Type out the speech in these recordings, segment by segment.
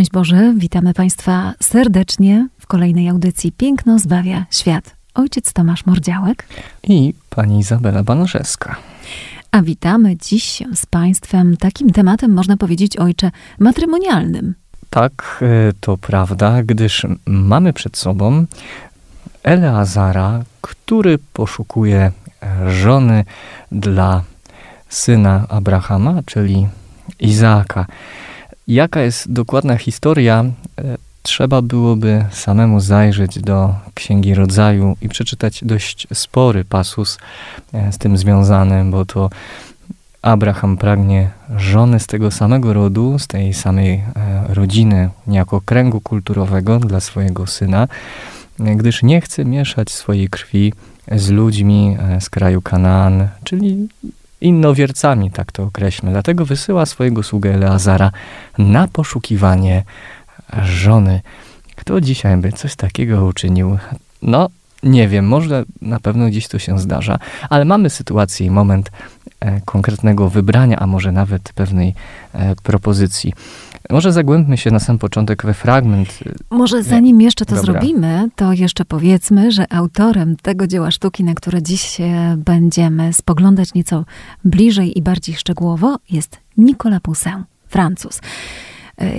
Szczęść Boże, witamy Państwa serdecznie w kolejnej audycji Piękno zbawia świat. Ojciec Tomasz Mordziałek i pani Izabela Banoszewska. A witamy dziś z Państwem takim tematem, można powiedzieć, ojcze, matrymonialnym. Tak, e, to prawda, gdyż mamy przed sobą Eleazara, który poszukuje żony dla syna Abrahama, czyli Izaaka. Jaka jest dokładna historia, e, trzeba byłoby samemu zajrzeć do Księgi Rodzaju i przeczytać dość spory pasus e, z tym związany, bo to Abraham pragnie żony z tego samego rodu, z tej samej e, rodziny, niejako kręgu kulturowego dla swojego syna, gdyż nie chce mieszać swojej krwi z ludźmi z kraju Kanaan, czyli innowiercami, tak to określmy. Dlatego wysyła swojego sługę Eleazara na poszukiwanie żony. Kto dzisiaj by coś takiego uczynił? No, nie wiem, może na pewno gdzieś to się zdarza, ale mamy sytuację i moment konkretnego wybrania, a może nawet pewnej e, propozycji. Może zagłębmy się na sam początek we fragment. Może zanim jeszcze to Dobra. zrobimy, to jeszcze powiedzmy, że autorem tego dzieła sztuki, na które dziś będziemy spoglądać nieco bliżej i bardziej szczegółowo, jest Nicolas Poussin, Francuz.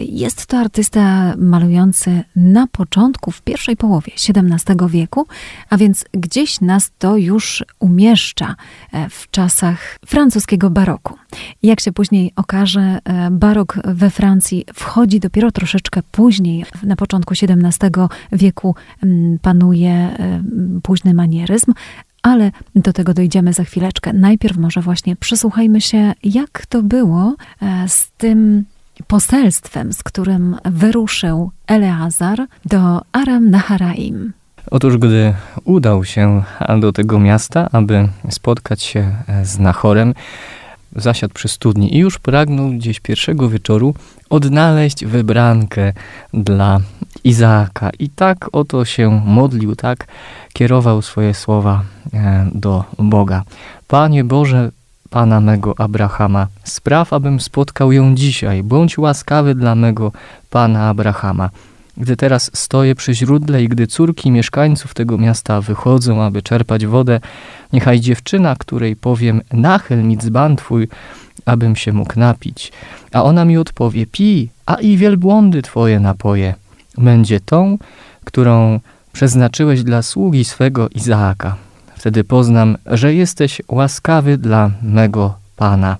Jest to artysta malujący na początku, w pierwszej połowie XVII wieku, a więc gdzieś nas to już umieszcza e, w czasach francuskiego baroku. Jak się później okaże, e, barok we Francji wchodzi dopiero troszeczkę później. Na początku XVII wieku panuje e, późny manieryzm, ale do tego dojdziemy za chwileczkę. Najpierw może właśnie przysłuchajmy się, jak to było z tym poselstwem, z którym wyruszył Eleazar do Aram Naharaim. Otóż, gdy udał się do tego miasta, aby spotkać się z Nachorem, zasiadł przy studni i już pragnął gdzieś pierwszego wieczoru odnaleźć wybrankę dla Izaaka. I tak oto się modlił, tak kierował swoje słowa e, do Boga. Panie Boże, Pana mego Abrahama. Spraw, abym spotkał ją dzisiaj. Bądź łaskawy dla mego Pana Abrahama. Gdy teraz stoję przy źródle i gdy córki mieszkańców tego miasta wychodzą, aby czerpać wodę, niechaj dziewczyna, której powiem, nachyl mi dzban twój, abym się mógł napić. A ona mi odpowie, pij, a i wielbłądy twoje napoje. Będzie tą, którą przeznaczyłeś dla sługi swego Izaaka. Wtedy poznam, że jesteś łaskawy dla mego Pana.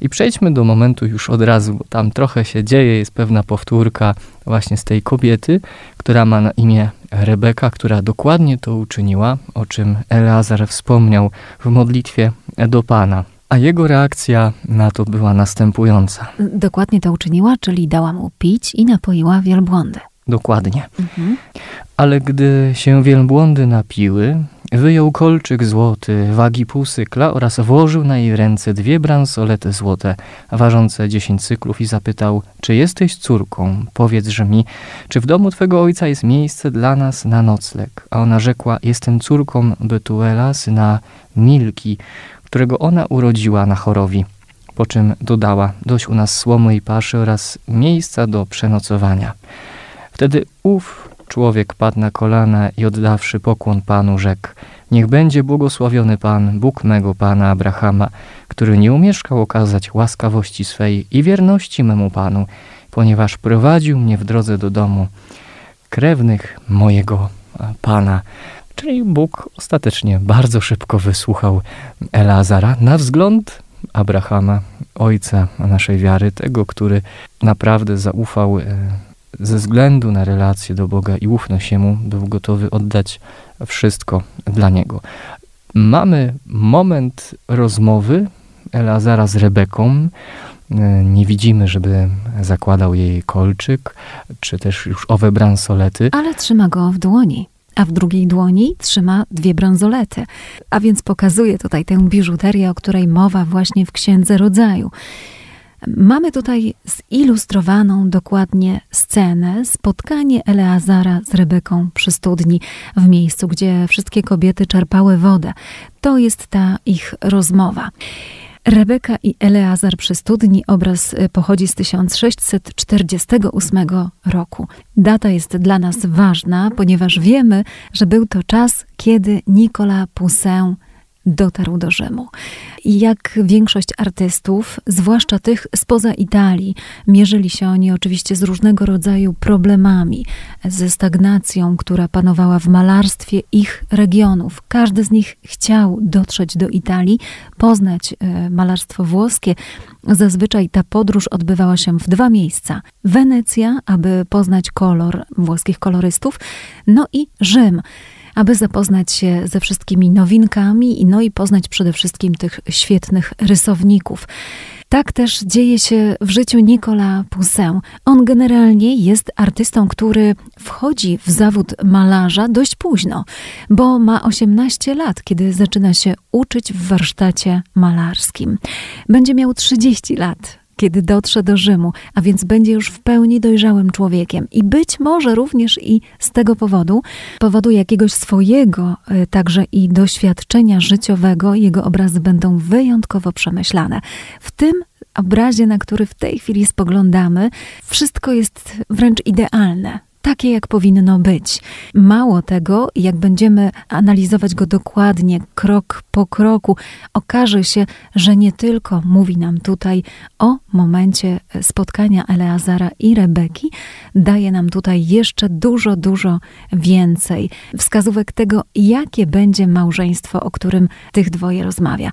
I przejdźmy do momentu już od razu, bo tam trochę się dzieje, jest pewna powtórka właśnie z tej kobiety, która ma na imię Rebeka, która dokładnie to uczyniła, o czym Eleazar wspomniał w modlitwie do Pana. A jego reakcja na to była następująca. Dokładnie to uczyniła, czyli dała mu pić i napoiła wielbłądy. Dokładnie. Mhm. Ale gdy się wielbłądy napiły, Wyjął kolczyk złoty, wagi pół oraz włożył na jej ręce dwie bransolety złote, ważące dziesięć cyklów i zapytał, czy jesteś córką? Powiedzże mi, czy w domu twego ojca jest miejsce dla nas na nocleg? A ona rzekła, jestem córką Betuela, syna Milki, którego ona urodziła na chorowi. Po czym dodała, dość u nas słomy i paszy oraz miejsca do przenocowania. Wtedy ów Człowiek padł na kolana i oddawszy pokłon Panu rzekł, niech będzie błogosławiony Pan, Bóg mego Pana Abrahama, który nie umieszkał okazać łaskawości swej i wierności memu Panu, ponieważ prowadził mnie w drodze do domu krewnych mojego Pana. Czyli Bóg ostatecznie bardzo szybko wysłuchał Eleazara na wzgląd Abrahama, ojca naszej wiary, tego, który naprawdę zaufał e, ze względu na relację do Boga i ufność Jemu, był gotowy oddać wszystko dla Niego. Mamy moment rozmowy Eleazara z Rebeką. E, nie widzimy, żeby zakładał jej kolczyk, czy też już owe bransolety. Ale trzyma go w dłoni a w drugiej dłoni trzyma dwie bransolety. A więc pokazuje tutaj tę biżuterię, o której mowa właśnie w Księdze Rodzaju. Mamy tutaj zilustrowaną dokładnie scenę, spotkanie Eleazara z Rebeką przy studni, w miejscu, gdzie wszystkie kobiety czerpały wodę. To jest ta ich rozmowa. Rebeka i Eleazar przy studni. Obraz y, pochodzi z 1648 roku. Data jest dla nas ważna, ponieważ wiemy, że był to czas, kiedy Nicolas Poussin dotarł do Rzymu. Jak większość artystów, zwłaszcza tych spoza Italii, mierzyli się oni oczywiście z różnego rodzaju problemami, ze stagnacją, która panowała w malarstwie ich regionów. Każdy z nich chciał dotrzeć do Italii, poznać e, malarstwo włoskie. Zazwyczaj ta podróż odbywała się w dwa miejsca: Wenecja, aby poznać kolor włoskich kolorystów, no i Rzym aby zapoznać się ze wszystkimi nowinkami, no i poznać przede wszystkim tych świetnych rysowników. Tak też dzieje się w życiu Nicola Poussin. On generalnie jest artystą, który wchodzi w zawód malarza dość późno, bo ma 18 lat, kiedy zaczyna się uczyć w warsztacie malarskim. Będzie miał 30 lat, kiedy dotrze do Rzymu, a więc będzie już w pełni dojrzałym człowiekiem. I być może również i z tego powodu, powodu jakiegoś swojego, e, także i doświadczenia życiowego, jego obrazy będą wyjątkowo przemyślane. W tym obrazie, na który w tej chwili spoglądamy, wszystko jest wręcz idealne takie, jak powinno być. Mało tego, jak będziemy analizować go dokładnie, krok po kroku, okaże się, że nie tylko mówi nam tutaj o momencie spotkania Eleazara i Rebeki, daje nam tutaj jeszcze dużo, dużo więcej wskazówek tego, jakie będzie małżeństwo, o którym tych dwoje rozmawia.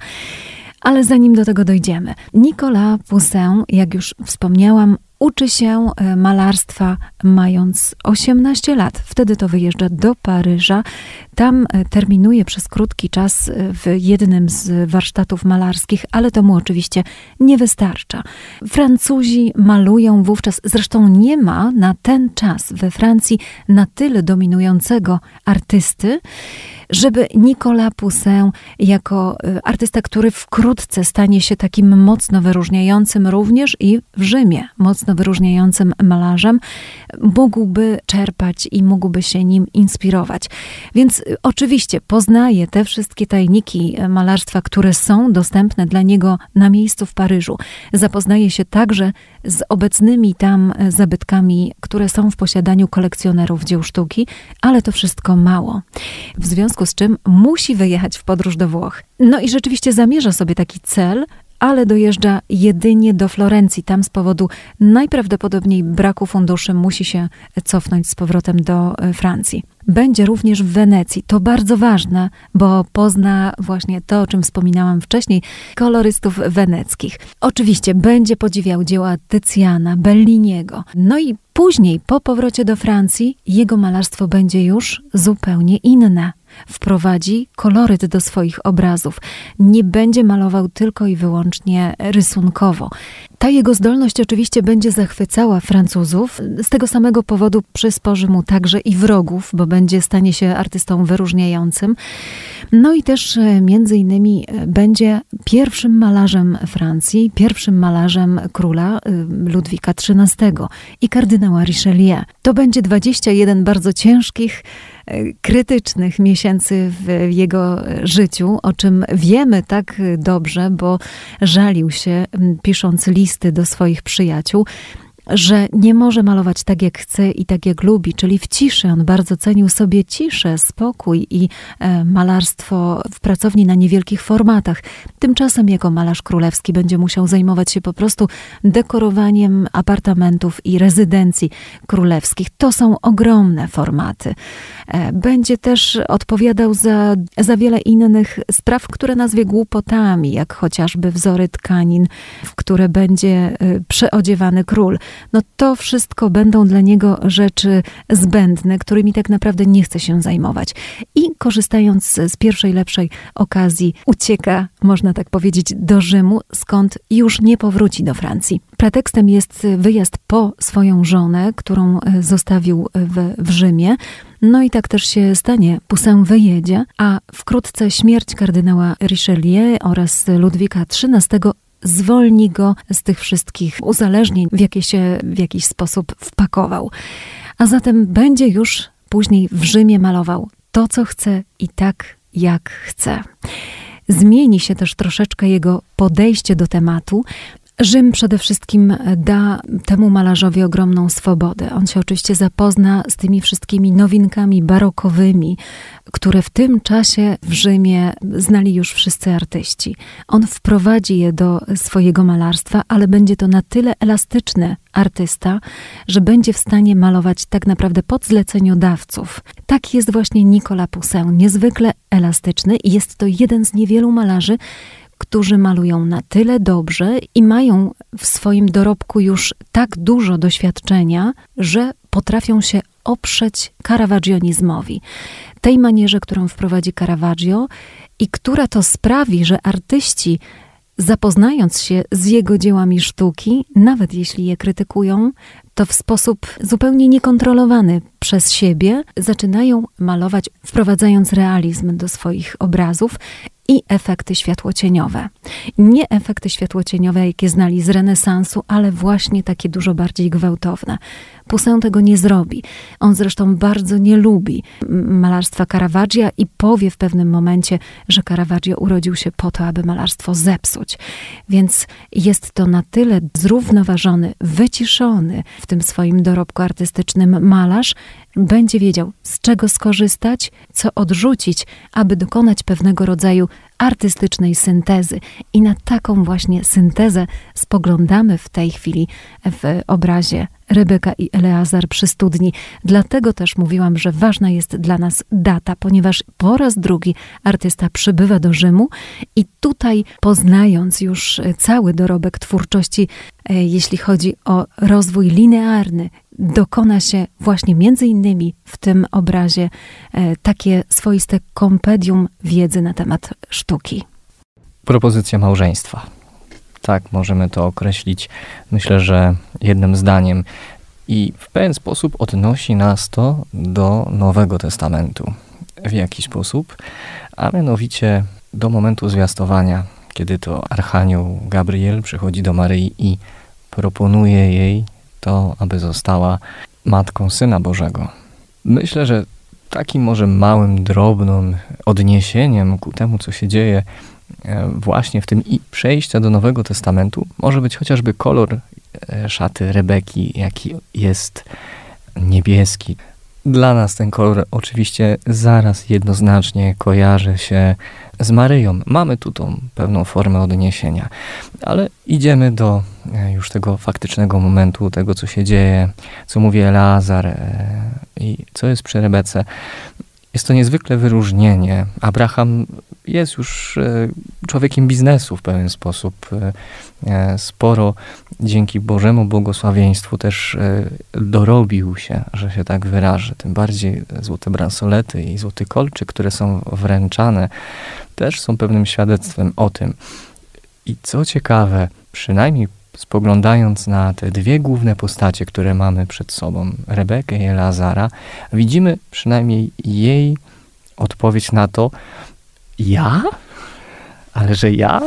Ale zanim do tego dojdziemy, Nicolas Poussin, jak już wspomniałam, Uczy się e, malarstwa mając 18 lat. Wtedy to wyjeżdża do Paryża. Tam e, terminuje przez krótki czas e, w jednym z warsztatów malarskich, ale to mu oczywiście nie wystarcza. Francuzi malują wówczas, zresztą nie ma na ten czas we Francji na tyle dominującego artysty, żeby Nicolas Poussin jako artysta, który wkrótce stanie się takim mocno wyróżniającym również i w Rzymie, mocno wyróżniającym malarzem, mógłby czerpać i mógłby się nim inspirować. Więc y, oczywiście poznaje te wszystkie tajniki malarstwa, które są dostępne dla niego na miejscu w Paryżu. Zapoznaje się także z obecnymi tam zabytkami, które są w posiadaniu kolekcjonerów dzieł sztuki, ale to wszystko mało. W związku z czym musi wyjechać w podróż do Włoch. No i rzeczywiście zamierza sobie taki cel, ale dojeżdża jedynie do Florencji. Tam z powodu najprawdopodobniej braku funduszy musi się cofnąć z powrotem do e, Francji. Będzie również w Wenecji. To bardzo ważne, bo pozna właśnie to, o czym wspominałam wcześniej, kolorystów weneckich. Oczywiście będzie podziwiał dzieła Tycjana, Belliniego. No i później, po powrocie do Francji, jego malarstwo będzie już zupełnie inne wprowadzi koloryt do swoich obrazów. Nie będzie malował tylko i wyłącznie rysunkowo. Ta jego zdolność oczywiście będzie zachwycała Francuzów. Z tego samego powodu przysporzy mu także i wrogów, bo będzie stanie się artystą wyróżniającym. No i też e, między innymi e, będzie pierwszym malarzem Francji, pierwszym malarzem króla e, Ludwika XIII i kardynała Richelieu. To będzie 21 bardzo ciężkich, krytycznych miesięcy w jego życiu, o czym wiemy tak dobrze, bo żalił się pisząc listy do swoich przyjaciół że nie może malować tak, jak chce i tak, jak lubi, czyli w ciszy. On bardzo cenił sobie ciszę, spokój i e, malarstwo w pracowni na niewielkich formatach. Tymczasem jako malarz królewski będzie musiał zajmować się po prostu dekorowaniem apartamentów i rezydencji królewskich. To są ogromne formaty. E, będzie też odpowiadał za, za wiele innych spraw, które nazwie głupotami, jak chociażby wzory tkanin, w które będzie e, przeodziewany król. No to wszystko będą dla niego rzeczy zbędne, którymi tak naprawdę nie chce się zajmować. I korzystając z pierwszej lepszej okazji, ucieka, można tak powiedzieć, do Rzymu, skąd już nie powróci do Francji. Pretekstem jest wyjazd po swoją żonę, którą e, zostawił w, w Rzymie. No i tak też się stanie. Poussin wyjedzie, a wkrótce śmierć kardynała Richelieu oraz Ludwika XIII zwolni go z tych wszystkich uzależnień, w jakie się w jakiś sposób wpakował. A zatem będzie już później w Rzymie malował to, co chce i tak, jak chce. Zmieni się też troszeczkę jego podejście do tematu, Rzym przede wszystkim da temu malarzowi ogromną swobodę. On się oczywiście zapozna z tymi wszystkimi nowinkami barokowymi, które w tym czasie w Rzymie znali już wszyscy artyści. On wprowadzi je do swojego malarstwa, ale będzie to na tyle elastyczny artysta, że będzie w stanie malować tak naprawdę pod zleceniodawców. Tak jest właśnie Nicolas Poussin, niezwykle elastyczny i jest to jeden z niewielu malarzy, którzy malują na tyle dobrze i mają w swoim dorobku już tak dużo doświadczenia, że potrafią się oprzeć caravagionizmowi. Tej manierze, którą wprowadzi Caravaggio i która to sprawi, że artyści zapoznając się z jego dziełami sztuki, nawet jeśli je krytykują, to w sposób zupełnie niekontrolowany przez siebie zaczynają malować, wprowadzając realizm do swoich obrazów i efekty światłocieniowe. Nie efekty światłocieniowe, jakie znali z renesansu, ale właśnie takie dużo bardziej gwałtowne. Poussin tego nie zrobi. On zresztą bardzo nie lubi malarstwa Caravaggia i powie w pewnym momencie, że Caravaggio urodził się po to, aby malarstwo zepsuć. Więc jest to na tyle zrównoważony, wyciszony w tym swoim dorobku artystycznym malarz, będzie wiedział, z czego skorzystać, co odrzucić, aby dokonać pewnego rodzaju artystycznej syntezy. I na taką właśnie syntezę spoglądamy w tej chwili w obrazie Rebeka i Eleazar przy studni. Dlatego też mówiłam, że ważna jest dla nas data, ponieważ po raz drugi artysta przybywa do Rzymu i tutaj poznając już cały dorobek twórczości, e, jeśli chodzi o rozwój linearny, dokona się właśnie między innymi w tym obrazie e, takie swoiste kompedium wiedzy na temat sztuki. Propozycja małżeństwa. Tak, możemy to określić, myślę, że jednym zdaniem. I w pewien sposób odnosi nas to do Nowego Testamentu. W jaki sposób? A mianowicie do momentu zwiastowania, kiedy to Archanioł Gabriel przychodzi do Maryi i proponuje jej to, aby została matką Syna Bożego. Myślę, że takim może małym, drobnym odniesieniem ku temu, co się dzieje e, właśnie w tym i przejścia do Nowego Testamentu, może być chociażby kolor e, szaty Rebeki, jaki jest niebieski. Dla nas ten kolor oczywiście zaraz jednoznacznie kojarzy się z Maryją. Mamy tu tą pewną formę odniesienia, ale idziemy do e, już tego faktycznego momentu, tego co się dzieje, co mówi Eleazar e, i co jest przy Rebece. Jest to niezwykle wyróżnienie. Abraham jest już e, człowiekiem biznesu w pewien sposób. E, sporo dzięki Bożemu błogosławieństwu też e, dorobił się, że się tak wyrażę. Tym bardziej złote bransolety i złoty kolczyk, które są wręczane, też są pewnym świadectwem o tym. I co ciekawe, przynajmniej spoglądając na te dwie główne postacie, które mamy przed sobą, Rebekę i Lazara, widzimy przynajmniej jej odpowiedź na to, ja? Ale że ja?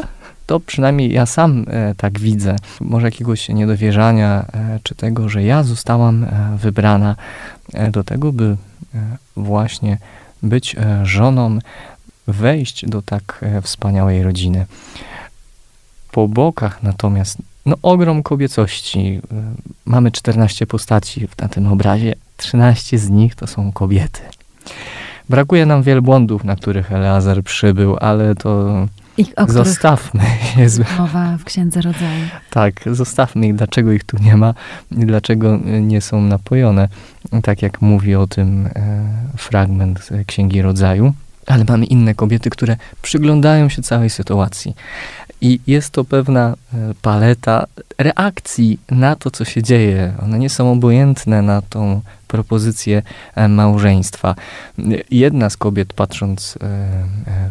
To przynajmniej ja sam e, tak widzę. Może jakiegoś niedowierzania, e, czy tego, że ja zostałam e, wybrana e, do tego, by e, właśnie być e, żoną, wejść do tak wspaniałej rodziny. Po bokach natomiast no, ogrom kobiecości. Mamy 14 postaci na tym obrazie, 13 z nich to są kobiety. Brakuje nam wielbłądów, na których Eleazar przybył, ale to ich, zostawmy. Jezu. Mowa w Księdze Rodzaju. Tak, zostawmy ich, dlaczego ich tu nie ma i dlaczego nie są napojone, tak jak mówi o tym e, fragment Księgi Rodzaju. Ale mamy inne kobiety, które przyglądają się całej sytuacji I jest to pewna e, paleta reakcji na to, co się dzieje. One nie są obojętne na tą propozycję e, małżeństwa. Jedna z kobiet, patrząc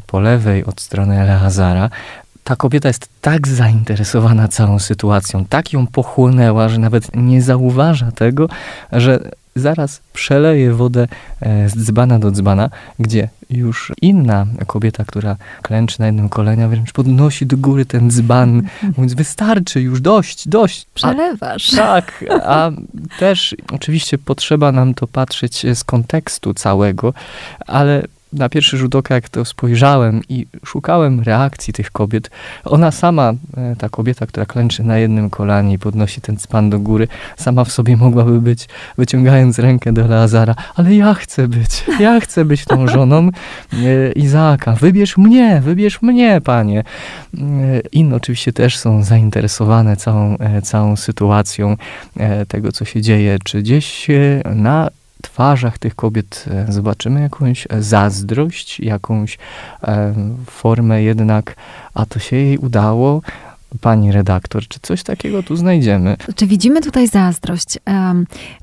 po lewej od strony Eleazara, ta kobieta jest tak zainteresowana całą sytuacją, tak ją pochłonęła, że nawet nie zauważa tego, że zaraz przeleje wodę e, z dzbana do dzbana, gdzie już inna kobieta, która klęczy na jednym kolenia, wręcz podnosi do góry ten dzban, mówiąc wystarczy, już dość, dość. Przelewasz. A, tak, a też oczywiście potrzeba nam to patrzeć z kontekstu całego, ale na pierwszy rzut oka, jak to spojrzałem i szukałem reakcji tych kobiet, ona sama, e, ta kobieta, która klęczy na jednym kolanie i podnosi ten span do góry, sama w sobie mogłaby być, wyciągając rękę do Lazara, ale ja chcę być, ja chcę być tą żoną e, Izaaka, wybierz mnie, wybierz mnie, panie. E, inne oczywiście też są zainteresowane całą, całą sytuacją tego, co się dzieje, czy gdzieś na twarzach tych kobiet e, zobaczymy jakąś zazdrość, jakąś e, formę jednak, a to się jej udało, pani redaktor, czy coś takiego tu znajdziemy? Czy widzimy tutaj zazdrość?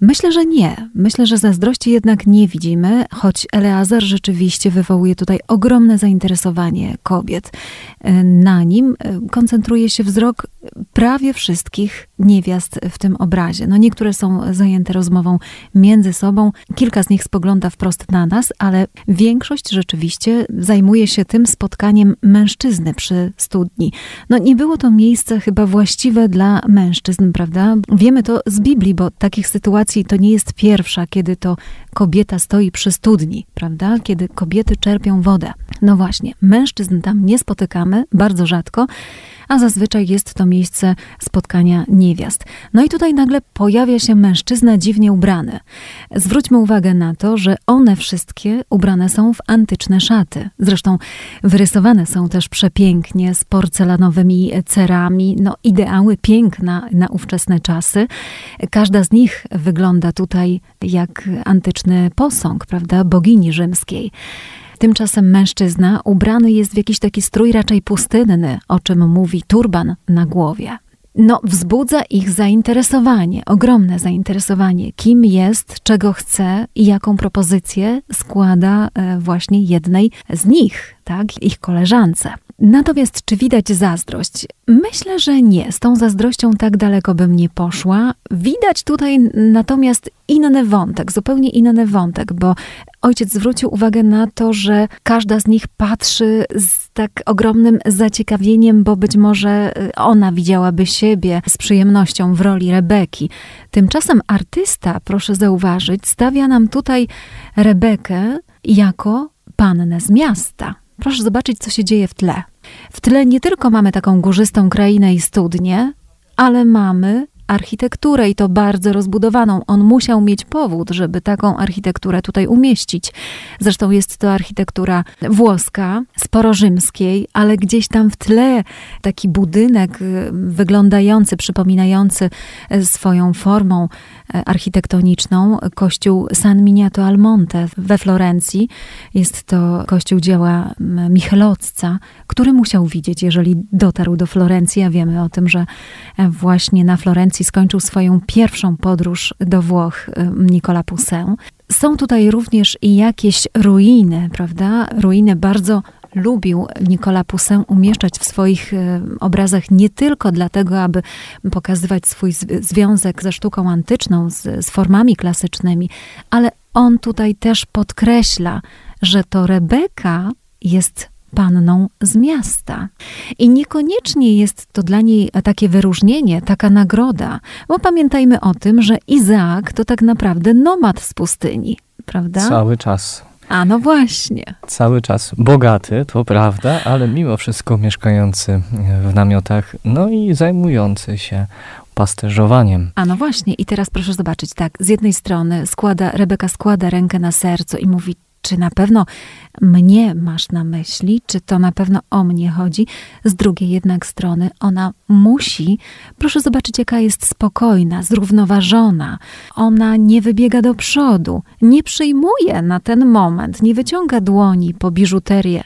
Myślę, że nie. Myślę, że zazdrości jednak nie widzimy, choć Eleazar rzeczywiście wywołuje tutaj ogromne zainteresowanie kobiet. E, na nim e, koncentruje się wzrok prawie wszystkich niewiast w tym obrazie. No niektóre są zajęte rozmową między sobą, kilka z nich spogląda wprost na nas, ale większość rzeczywiście zajmuje się tym spotkaniem mężczyzny przy studni. No nie było to miejsce chyba właściwe dla mężczyzn, prawda? Wiemy to z Biblii, bo takich sytuacji to nie jest pierwsza, kiedy to kobieta stoi przy studni, prawda? Kiedy kobiety czerpią wodę. No właśnie, mężczyzn tam nie spotykamy, bardzo rzadko a zazwyczaj jest to miejsce spotkania niewiast. No i tutaj nagle pojawia się mężczyzna dziwnie ubrany. Zwróćmy uwagę na to, że one wszystkie ubrane są w antyczne szaty. Zresztą wyrysowane są też przepięknie z porcelanowymi cerami, no ideały piękna na ówczesne czasy. Każda z nich wygląda tutaj jak antyczny posąg, prawda, bogini rzymskiej. Tymczasem mężczyzna ubrany jest w jakiś taki strój raczej pustynny, o czym mówi turban na głowie. No, wzbudza ich zainteresowanie, ogromne zainteresowanie, kim jest, czego chce i jaką propozycję składa e, właśnie jednej z nich, tak, ich koleżance. Natomiast czy widać zazdrość? Myślę, że nie. Z tą zazdrością tak daleko bym nie poszła. Widać tutaj natomiast inny wątek, zupełnie inny wątek, bo ojciec zwrócił uwagę na to, że każda z nich patrzy z tak ogromnym zaciekawieniem, bo być może y, ona widziałaby siebie z przyjemnością w roli Rebeki. Tymczasem artysta, proszę zauważyć, stawia nam tutaj Rebekę jako pannę z miasta. Proszę zobaczyć, co się dzieje w tle. W tle nie tylko mamy taką górzystą krainę i studnię, ale mamy architekturę i to bardzo rozbudowaną. On musiał mieć powód, żeby taką architekturę tutaj umieścić. Zresztą jest to architektura włoska, sporo rzymskiej, ale gdzieś tam w tle taki budynek y, wyglądający, przypominający y, swoją formą architektoniczną kościół San Miniato al Monte we Florencji. Jest to kościół dzieła Michelozza, który musiał widzieć, jeżeli dotarł do Florencji, a wiemy o tym, że e, właśnie na Florencji skończył swoją pierwszą podróż do Włoch e, Nicola Poussin. Są tutaj również i jakieś ruiny, prawda? Ruiny bardzo lubił Nicola Poussin umieszczać w swoich e, obrazach nie tylko dlatego, aby pokazywać swój związek ze sztuką antyczną, z, z formami klasycznymi, ale on tutaj też podkreśla, że to Rebeka jest panną z miasta. I niekoniecznie jest to dla niej takie wyróżnienie, taka nagroda, bo pamiętajmy o tym, że Izaak to tak naprawdę nomad z pustyni, prawda? Cały czas. A no właśnie. Cały czas bogaty, to prawda, ale mimo wszystko mieszkający w namiotach, no i zajmujący się pasterzowaniem. A no właśnie, i teraz proszę zobaczyć, tak, z jednej strony składa, Rebeka składa rękę na sercu i mówi, czy na pewno mnie masz na myśli, czy to na pewno o mnie chodzi. Z drugiej jednak strony ona musi, proszę zobaczyć, jaka jest spokojna, zrównoważona. Ona nie wybiega do przodu, nie przyjmuje na ten moment, nie wyciąga dłoni po biżuterię,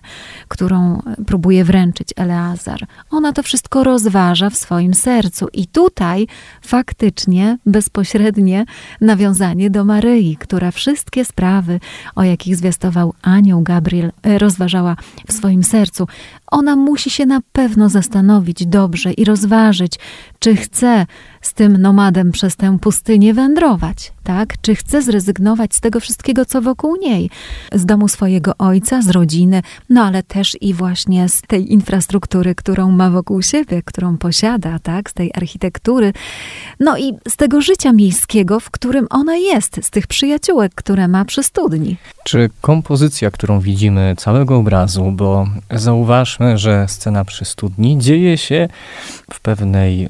którą próbuje wręczyć Eleazar. Ona to wszystko rozważa w swoim sercu i tutaj faktycznie bezpośrednie nawiązanie do Maryi, która wszystkie sprawy, o jakich zwiastował anioł Gabriel, e, rozważała w swoim sercu, ona musi się na pewno zastanowić dobrze i rozważyć, czy chce z tym nomadem przez tę pustynię wędrować, tak? Czy chce zrezygnować z tego wszystkiego, co wokół niej, z domu swojego ojca, z rodziny, no ale też i właśnie z tej infrastruktury, którą ma wokół siebie, którą posiada, tak? Z tej architektury, no i z tego życia miejskiego, w którym ona jest, z tych przyjaciółek, które ma przy studni. Czy kompozycja, którą widzimy całego obrazu, bo zauważmy, że scena przy studni dzieje się w pewnej, e,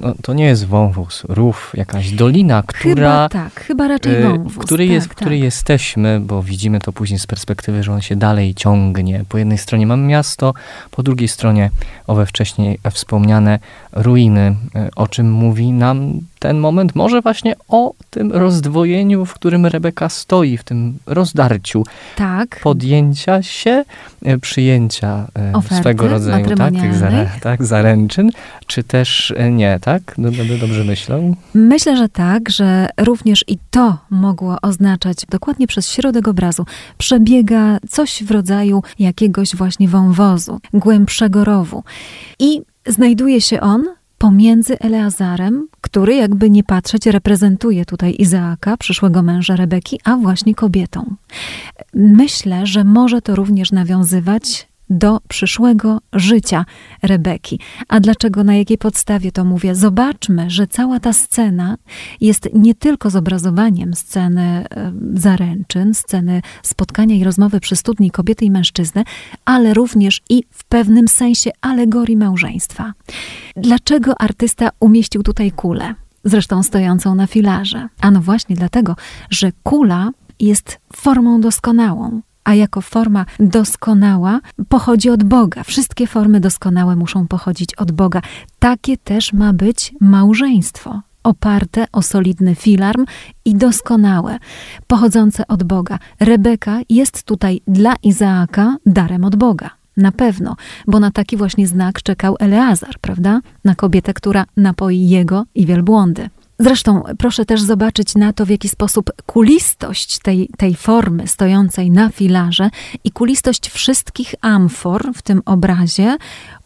no, to nie jest wąwóz, rów, jakaś dolina, która... Chyba tak, chyba raczej e, wąwóz. W której, tak, jest, w której tak. jesteśmy, bo widzimy to później z perspektywy, że on się dalej ciągnie. Po jednej stronie mamy miasto, po drugiej stronie owe wcześniej wspomniane ruiny, e, o czym mówi nam ten moment, może właśnie o tym rozdwojeniu, w którym Rebeka stoi, w tym rozdarciu. Tak. Podjęcia się, e, przyjęcia Oferty swego rodzaju tak, tych zare, tak, zaręczyn, czy też nie, tak? Dobrze myślę? Myślę, że tak, że również i to mogło oznaczać dokładnie przez środek obrazu. Przebiega coś w rodzaju jakiegoś właśnie wąwozu, głębszego rowu. I znajduje się on pomiędzy Eleazarem, który jakby nie patrzeć reprezentuje tutaj Izaaka, przyszłego męża Rebeki, a właśnie kobietą. Myślę, że może to również nawiązywać do przyszłego życia Rebeki. A dlaczego, na jakiej podstawie to mówię? Zobaczmy, że cała ta scena jest nie tylko zobrazowaniem sceny zaręczyn, sceny spotkania i rozmowy przy studni kobiety i mężczyzny, ale również i w pewnym sensie alegorii małżeństwa. Dlaczego artysta umieścił tutaj kulę? Zresztą stojącą na filarze. Ano właśnie dlatego, że kula jest formą doskonałą a jako forma doskonała pochodzi od Boga. Wszystkie formy doskonałe muszą pochodzić od Boga. Takie też ma być małżeństwo. Oparte o solidny filarm i doskonałe, pochodzące od Boga. Rebeka jest tutaj dla Izaaka darem od Boga. Na pewno, bo na taki właśnie znak czekał Eleazar, prawda? Na kobietę, która napoi jego i wielbłądy. Zresztą proszę też zobaczyć na to, w jaki sposób kulistość tej, tej formy stojącej na filarze i kulistość wszystkich amfor w tym obrazie,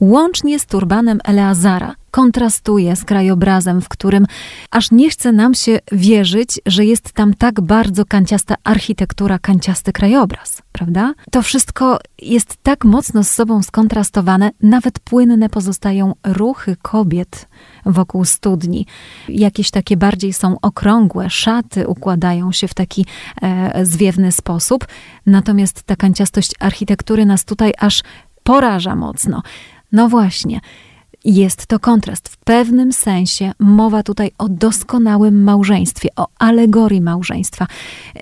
łącznie z turbanem Eleazara, kontrastuje z krajobrazem, w którym aż nie chce nam się wierzyć, że jest tam tak bardzo kanciasta architektura, kanciasty krajobraz, prawda? To wszystko jest tak mocno z sobą skontrastowane, nawet płynne pozostają ruchy kobiet wokół studni. Jakieś takie bardziej są okrągłe, szaty układają się w taki e, zwiewny sposób, natomiast ta kanciastość architektury nas tutaj aż poraża mocno. No właśnie, jest to kontrast. W pewnym sensie mowa tutaj o doskonałym małżeństwie, o alegorii małżeństwa.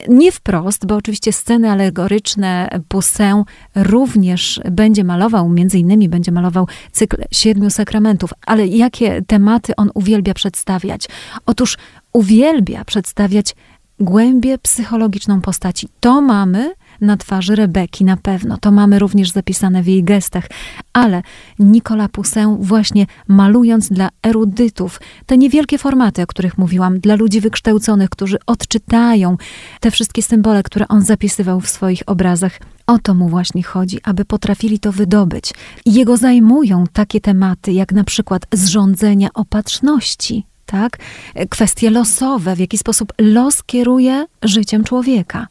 Nie wprost, bo oczywiście sceny alegoryczne Poussin również będzie malował, między innymi będzie malował cykl Siedmiu Sakramentów, ale jakie tematy on uwielbia przedstawiać? Otóż uwielbia przedstawiać głębię psychologiczną postaci. To mamy na twarzy Rebeki na pewno. To mamy również zapisane w jej gestach. Ale Nicolas Poussin właśnie malując dla erudytów te niewielkie formaty, o których mówiłam, dla ludzi wykształconych, którzy odczytają te wszystkie symbole, które on zapisywał w swoich obrazach, o to mu właśnie chodzi, aby potrafili to wydobyć. Jego zajmują takie tematy, jak na przykład zrządzenia opatrzności, tak? Kwestie losowe, w jaki sposób los kieruje życiem człowieka.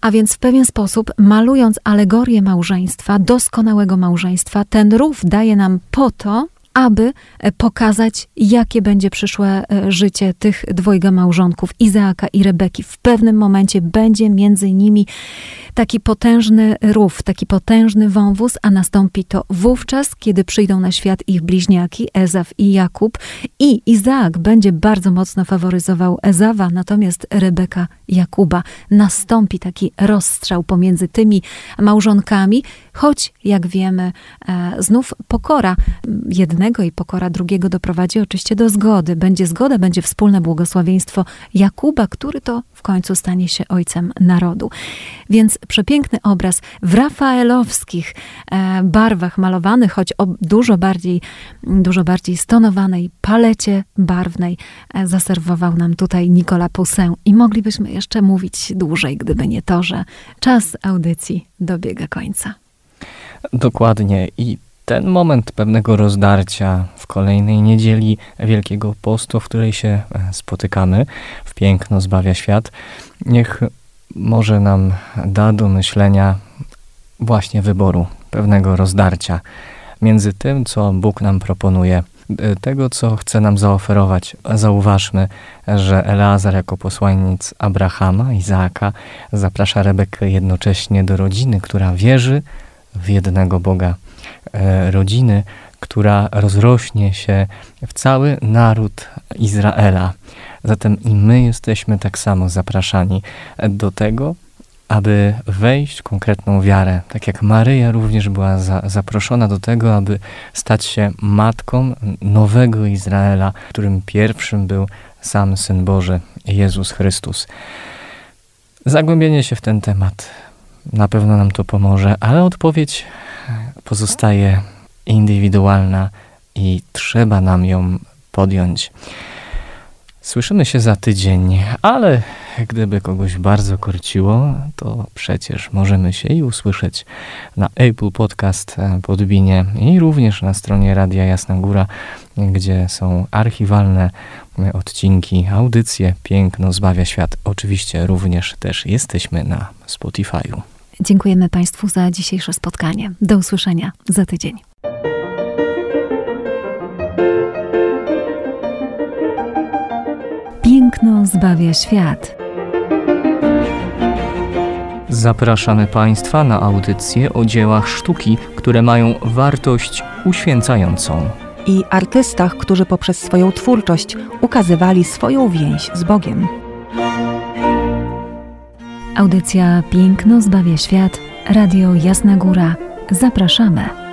A więc w pewien sposób, malując alegorię małżeństwa, doskonałego małżeństwa, ten rów daje nam po to, aby e, pokazać, jakie będzie przyszłe e, życie tych dwojga małżonków, Izaaka i Rebeki. W pewnym momencie będzie między nimi taki potężny rów, taki potężny wąwóz, a nastąpi to wówczas, kiedy przyjdą na świat ich bliźniaki, Ezaf i Jakub. I Izaak będzie bardzo mocno faworyzował Ezawa, natomiast Rebeka Jakuba. Nastąpi taki rozstrzał pomiędzy tymi małżonkami, choć jak wiemy, e, znów pokora jednego i pokora drugiego doprowadzi oczywiście do zgody. Będzie zgoda, będzie wspólne błogosławieństwo Jakuba, który to w końcu stanie się ojcem narodu. Więc przepiękny obraz w rafaelowskich e, barwach malowany, choć o dużo bardziej, dużo bardziej stonowanej palecie barwnej e, zaserwował nam tutaj Nicola Poussin. I moglibyśmy jeszcze mówić dłużej, gdyby nie to, że czas audycji dobiega końca. Dokładnie. I ten moment pewnego rozdarcia w kolejnej niedzieli Wielkiego Postu, w której się e, spotykamy, w piękno zbawia świat, niech może nam da do myślenia właśnie wyboru, pewnego rozdarcia między tym, co Bóg nam proponuje, e, tego, co chce nam zaoferować. Zauważmy, że Eleazar jako posłaniec Abrahama, Izaaka, zaprasza Rebekę jednocześnie do rodziny, która wierzy w jednego Boga. E, rodziny, która rozrośnie się w cały naród Izraela. Zatem i my jesteśmy tak samo zapraszani do tego, aby wejść w konkretną wiarę. Tak jak Maryja również była za, zaproszona do tego, aby stać się matką nowego Izraela, którym pierwszym był sam Syn Boży, Jezus Chrystus. Zagłębienie się w ten temat na pewno nam to pomoże, ale odpowiedź pozostaje indywidualna i trzeba nam ją podjąć. Słyszymy się za tydzień, ale gdyby kogoś bardzo korciło, to przecież możemy się i usłyszeć na Apple Podcast Podbinie i również na stronie Radia Jasna Góra, gdzie są archiwalne odcinki, audycje Piękno zbawia świat. Oczywiście również też jesteśmy na Spotify'u. Dziękujemy Państwu za dzisiejsze spotkanie. Do usłyszenia za tydzień. Piękno zbawia świat. Zapraszamy Państwa na audycje o dziełach sztuki, które mają wartość uświęcającą. I artystach, którzy poprzez swoją twórczość ukazywali swoją więź z Bogiem. Audycja Piękno zbawia świat. Radio Jasna Góra. Zapraszamy.